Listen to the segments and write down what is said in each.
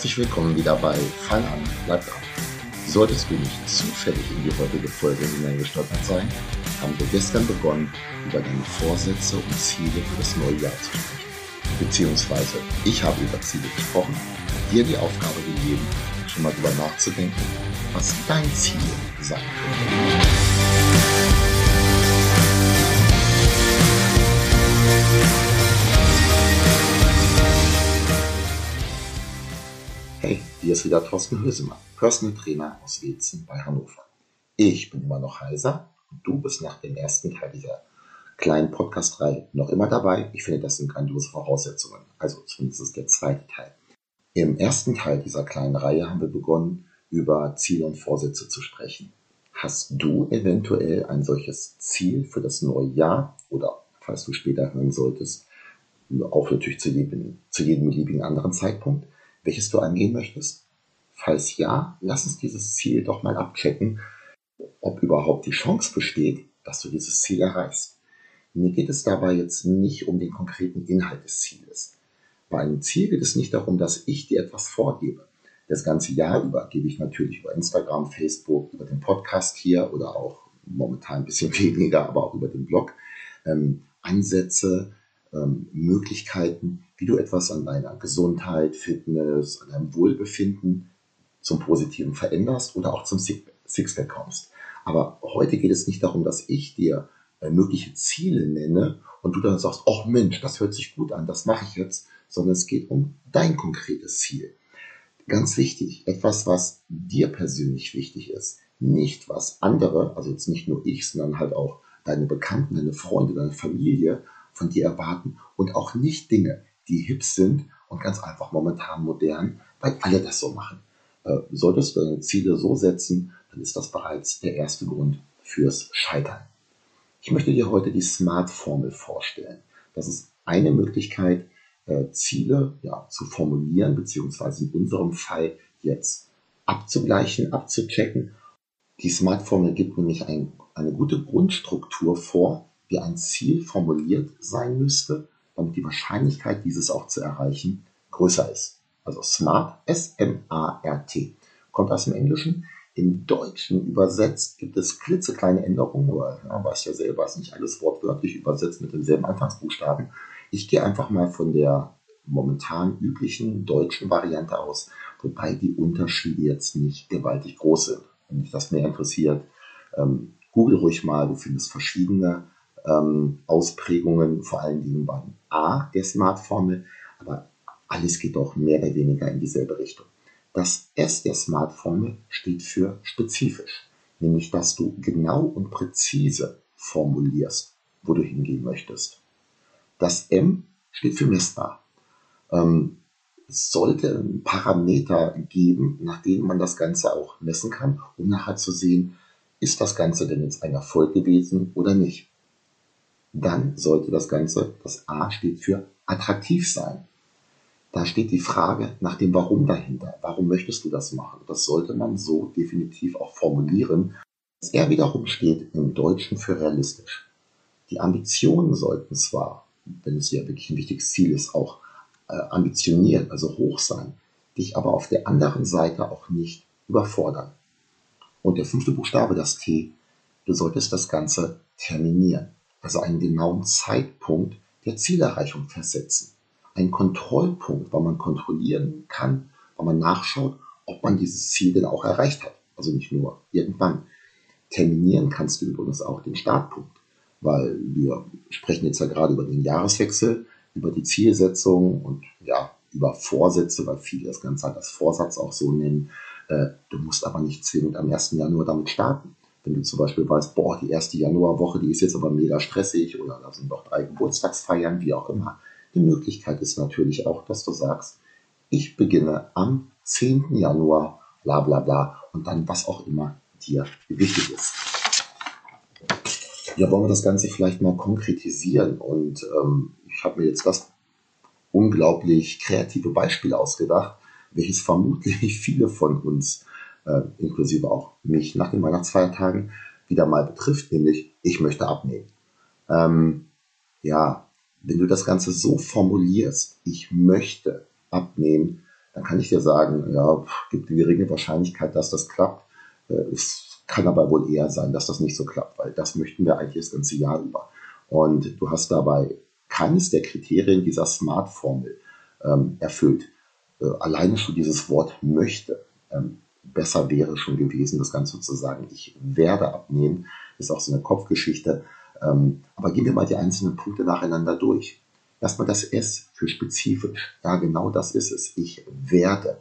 Herzlich willkommen wieder bei Fang an, bleib dran. Solltest du nicht zufällig in die heutige Folge hineingestolpert sein, haben wir gestern begonnen, über deine Vorsätze und Ziele für das neue Jahr zu sprechen. Beziehungsweise ich habe über Ziele gesprochen, dir die Aufgabe gegeben, schon mal darüber nachzudenken, was dein Ziel sein könnte. Hier ist wieder Thorsten Hösemann, Personal Trainer aus Wetzen bei Hannover. Ich bin immer noch heiser und du bist nach dem ersten Teil dieser kleinen Podcast-Reihe noch immer dabei. Ich finde, das sind grandiose Voraussetzungen. Also zumindest ist der zweite Teil. Im ersten Teil dieser kleinen Reihe haben wir begonnen, über Ziele und Vorsätze zu sprechen. Hast du eventuell ein solches Ziel für das neue Jahr oder falls du später hören solltest, auch natürlich zu jedem, zu jedem beliebigen anderen Zeitpunkt? welches du angehen möchtest? Falls ja, lass uns dieses Ziel doch mal abchecken, ob überhaupt die Chance besteht, dass du dieses Ziel erreichst. Mir geht es dabei jetzt nicht um den konkreten Inhalt des Zieles. Bei einem Ziel geht es nicht darum, dass ich dir etwas vorgebe. Das ganze Jahr über gebe ich natürlich über Instagram, Facebook, über den Podcast hier oder auch momentan ein bisschen weniger, aber auch über den Blog ähm, Ansätze, ähm, Möglichkeiten, wie du etwas an deiner Gesundheit, Fitness, an deinem Wohlbefinden zum Positiven veränderst oder auch zum Sixpack kommst. Aber heute geht es nicht darum, dass ich dir äh, mögliche Ziele nenne und du dann sagst, oh Mensch, das hört sich gut an, das mache ich jetzt, sondern es geht um dein konkretes Ziel. Ganz wichtig, etwas, was dir persönlich wichtig ist, nicht was andere, also jetzt nicht nur ich, sondern halt auch deine Bekannten, deine Freunde, deine Familie von dir erwarten und auch nicht Dinge, die hip sind und ganz einfach momentan modern, weil alle das so machen. Äh, solltest du deine Ziele so setzen, dann ist das bereits der erste Grund fürs Scheitern. Ich möchte dir heute die Smart-Formel vorstellen. Das ist eine Möglichkeit, äh, Ziele ja, zu formulieren, beziehungsweise in unserem Fall jetzt abzugleichen, abzuchecken. Die Smart-Formel gibt nämlich ein, eine gute Grundstruktur vor, wie ein Ziel formuliert sein müsste, damit die Wahrscheinlichkeit, dieses auch zu erreichen, größer ist. Also SMART, S-M-A-R-T, kommt aus dem Englischen. Im Deutschen übersetzt gibt es klitzekleine Änderungen, weil ja, weiß ja selber, ist nicht alles wortwörtlich übersetzt mit denselben Anfangsbuchstaben. Ich gehe einfach mal von der momentan üblichen deutschen Variante aus, wobei die Unterschiede jetzt nicht gewaltig groß sind. Wenn dich das mehr interessiert, ähm, google ruhig mal, du findest verschiedene ähm, Ausprägungen, vor allen Dingen beim A der Smart-Formel, aber alles geht doch mehr oder weniger in dieselbe Richtung. Das S der Smart-Formel steht für spezifisch, nämlich dass du genau und präzise formulierst, wo du hingehen möchtest. Das M steht für messbar. Ähm, es sollte einen Parameter geben, nach dem man das Ganze auch messen kann, um nachher zu sehen, ist das Ganze denn jetzt ein Erfolg gewesen oder nicht dann sollte das Ganze, das A steht für attraktiv sein. Da steht die Frage nach dem Warum dahinter. Warum möchtest du das machen? Das sollte man so definitiv auch formulieren. Das R wiederum steht im Deutschen für realistisch. Die Ambitionen sollten zwar, wenn es ja wirklich ein wichtiges Ziel ist, auch äh, ambitioniert, also hoch sein, dich aber auf der anderen Seite auch nicht überfordern. Und der fünfte Buchstabe, das T, du solltest das Ganze terminieren also einen genauen Zeitpunkt der Zielerreichung festsetzen. Ein Kontrollpunkt, weil man kontrollieren kann, weil man nachschaut, ob man dieses Ziel denn auch erreicht hat. Also nicht nur irgendwann. Terminieren kannst du übrigens auch den Startpunkt, weil wir sprechen jetzt ja gerade über den Jahreswechsel, über die Zielsetzung und ja, über Vorsätze, weil viele das Ganze halt als Vorsatz auch so nennen. Äh, du musst aber nicht zwingend am 1. Januar damit starten. Wenn du zum Beispiel weißt, boah, die erste Januarwoche, die ist jetzt aber mega stressig oder da sind noch drei Geburtstagsfeiern, wie auch immer. Die Möglichkeit ist natürlich auch, dass du sagst, ich beginne am 10. Januar, bla bla bla, und dann was auch immer dir wichtig ist. Ja, wollen wir das Ganze vielleicht mal konkretisieren und ähm, ich habe mir jetzt das unglaublich kreative Beispiel ausgedacht, welches vermutlich viele von uns äh, inklusive auch mich nach den Weihnachtsfeiertagen wieder mal betrifft, nämlich ich möchte abnehmen. Ähm, ja, wenn du das Ganze so formulierst, ich möchte abnehmen, dann kann ich dir sagen, ja, gibt eine geringe Wahrscheinlichkeit, dass das klappt. Äh, es kann aber wohl eher sein, dass das nicht so klappt, weil das möchten wir eigentlich das ganze Jahr über. Und du hast dabei keines der Kriterien dieser Smart-Formel ähm, erfüllt. Äh, alleine schon dieses Wort möchte. Ähm, besser wäre schon gewesen, das Ganze zu sagen, ich werde abnehmen, ist auch so eine Kopfgeschichte. Ähm, aber gehen wir mal die einzelnen Punkte nacheinander durch. Erstmal das S für spezifisch. Ja, genau das ist es. Ich werde.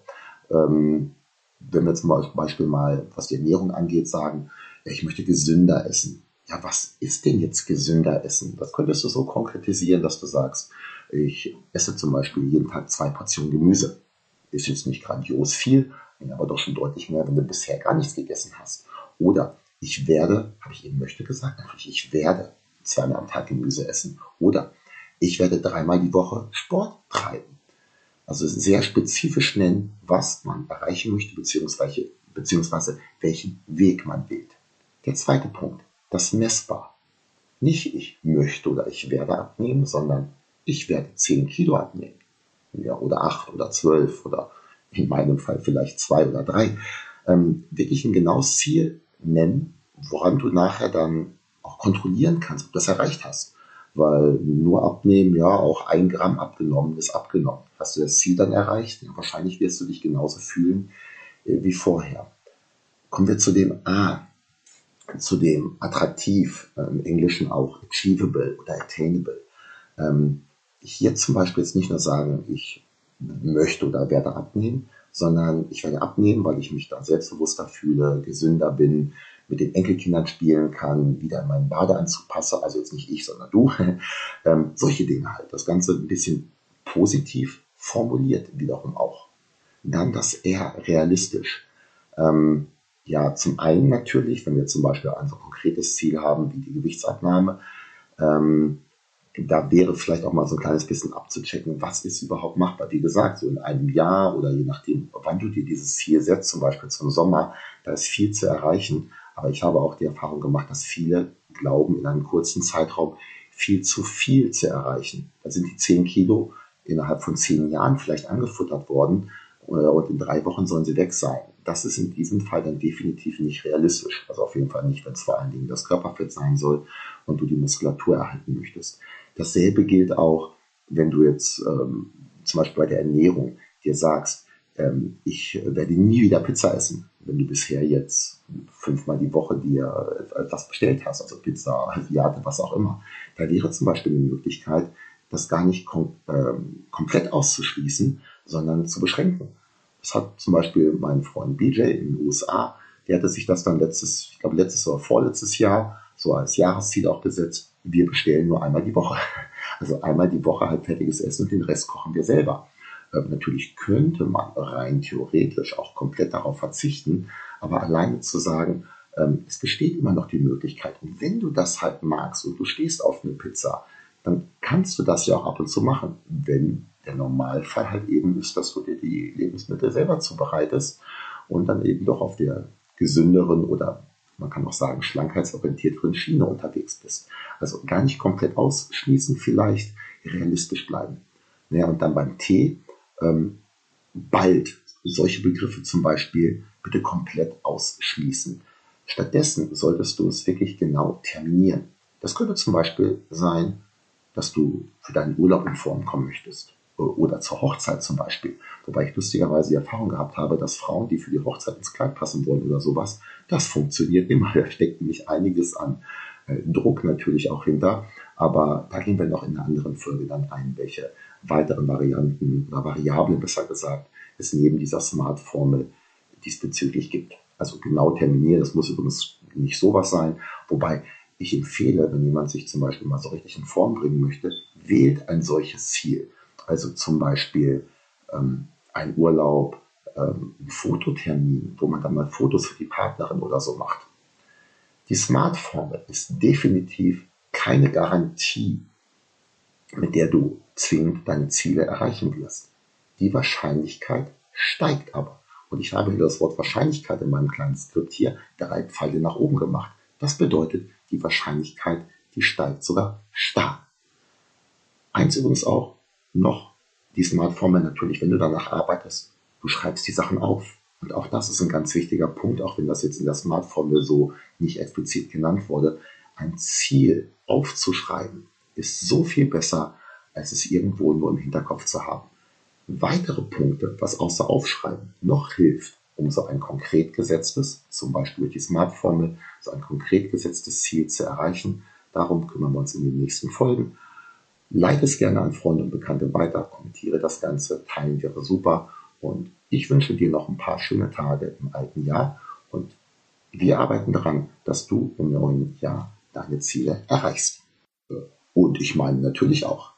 Ähm, wenn wir zum Beispiel mal, was die Ernährung angeht, sagen, ich möchte gesünder essen. Ja, was ist denn jetzt gesünder essen? Das könntest du so konkretisieren, dass du sagst, ich esse zum Beispiel jeden Tag zwei Portionen Gemüse. Ist jetzt nicht grandios viel, aber doch schon deutlich mehr, wenn du bisher gar nichts gegessen hast. Oder ich werde, habe ich eben möchte gesagt, ich werde zweimal am Tag Gemüse essen. Oder ich werde dreimal die Woche Sport treiben. Also sehr spezifisch nennen, was man erreichen möchte, beziehungsweise, beziehungsweise welchen Weg man wählt. Der zweite Punkt, das messbar. Nicht ich möchte oder ich werde abnehmen, sondern ich werde 10 Kilo abnehmen. Ja, oder 8 oder 12 oder in meinem Fall vielleicht 2 oder 3. Ähm, wirklich ein genaues Ziel nennen, woran du nachher dann auch kontrollieren kannst, ob du das erreicht hast weil nur abnehmen, ja, auch ein Gramm abgenommen ist abgenommen. Hast du das Ziel dann erreicht? Ja, wahrscheinlich wirst du dich genauso fühlen äh, wie vorher. Kommen wir zu dem A, zu dem attraktiv, äh, im Englischen auch achievable oder attainable. Ähm, hier zum Beispiel jetzt nicht nur sagen, ich möchte oder werde abnehmen, sondern ich werde abnehmen, weil ich mich dann selbstbewusster fühle, gesünder bin, mit den Enkelkindern spielen kann, wieder in meinen Badeanzug passe, also jetzt nicht ich, sondern du. ähm, solche Dinge halt. Das Ganze ein bisschen positiv formuliert wiederum auch. Dann das eher realistisch. Ähm, ja, zum einen natürlich, wenn wir zum Beispiel ein so konkretes Ziel haben wie die Gewichtsabnahme, ähm, da wäre vielleicht auch mal so ein kleines bisschen abzuchecken, was ist überhaupt machbar. Wie gesagt, so in einem Jahr oder je nachdem, wann du dir dieses Ziel setzt, zum Beispiel zum Sommer, da ist viel zu erreichen. Aber ich habe auch die Erfahrung gemacht, dass viele glauben, in einem kurzen Zeitraum viel zu viel zu erreichen. Da sind die 10 Kilo innerhalb von 10 Jahren vielleicht angefuttert worden äh, und in drei Wochen sollen sie weg sein. Das ist in diesem Fall dann definitiv nicht realistisch. Also auf jeden Fall nicht, wenn es vor allen Dingen das Körperfett sein soll und du die Muskulatur erhalten möchtest. Dasselbe gilt auch, wenn du jetzt ähm, zum Beispiel bei der Ernährung dir sagst, ähm, ich werde nie wieder Pizza essen, wenn du bisher jetzt fünfmal die Woche dir etwas bestellt hast, also Pizza, Asiate, was auch immer. Da wäre zum Beispiel eine Möglichkeit, das gar nicht kom ähm, komplett auszuschließen, sondern zu beschränken. Das hat zum Beispiel mein Freund BJ in den USA, der hatte sich das dann letztes, ich glaube letztes oder vorletztes Jahr so als Jahresziel auch gesetzt. Wir bestellen nur einmal die Woche. Also einmal die Woche halbfertiges Essen und den Rest kochen wir selber. Ähm, natürlich könnte man rein theoretisch auch komplett darauf verzichten, aber alleine zu sagen, ähm, es besteht immer noch die Möglichkeit. Und wenn du das halt magst und du stehst auf eine Pizza, dann kannst du das ja auch ab und zu machen, wenn der Normalfall halt eben ist, dass du dir die Lebensmittel selber zubereitest und dann eben doch auf der gesünderen oder man kann auch sagen schlankheitsorientierteren Schiene unterwegs bist. Also gar nicht komplett ausschließen, vielleicht realistisch bleiben. Ja, und dann beim Tee ähm, bald solche Begriffe zum Beispiel bitte komplett ausschließen. Stattdessen solltest du es wirklich genau terminieren. Das könnte zum Beispiel sein, dass du für deinen Urlaub in Form kommen möchtest oder zur Hochzeit zum Beispiel. Wobei ich lustigerweise die Erfahrung gehabt habe, dass Frauen, die für die Hochzeit ins Kleid passen wollen oder sowas, das funktioniert immer. Da steckt nämlich einiges an äh, Druck natürlich auch hinter. Aber da gehen wir noch in einer anderen Folge dann ein, welche weiteren Varianten oder Variablen besser gesagt es neben dieser Smart-Formel diesbezüglich gibt. Also genau terminieren, das muss übrigens nicht sowas sein. Wobei ich empfehle, wenn jemand sich zum Beispiel mal so richtig in Form bringen möchte, wählt ein solches Ziel. Also zum Beispiel ähm, ein Urlaub, ähm, ein Fototermin, wo man dann mal Fotos für die Partnerin oder so macht. Die Smart-Formel ist definitiv keine Garantie, mit der du zwingend deine Ziele erreichen wirst. Die Wahrscheinlichkeit steigt aber. Und ich habe hier das Wort Wahrscheinlichkeit in meinem kleinen Skript hier drei Pfeile nach oben gemacht. Das bedeutet, die Wahrscheinlichkeit, die steigt sogar stark. Eins übrigens auch noch, die Smart-Formel natürlich, wenn du danach arbeitest, du schreibst die Sachen auf. Und auch das ist ein ganz wichtiger Punkt, auch wenn das jetzt in der Smart-Formel so nicht explizit genannt wurde. Ein Ziel aufzuschreiben ist so viel besser, als es irgendwo nur im Hinterkopf zu haben. Weitere Punkte, was außer Aufschreiben noch hilft, um so ein konkret gesetztes, zum Beispiel durch die Smart-Formel, so ein konkret gesetztes Ziel zu erreichen. Darum kümmern wir uns in den nächsten Folgen. Leite es gerne an Freunde und Bekannte weiter, kommentiere das Ganze, teilen wäre super. Und ich wünsche dir noch ein paar schöne Tage im alten Jahr und wir arbeiten daran, dass du im neuen Jahr deine Ziele erreichst. Und ich meine natürlich auch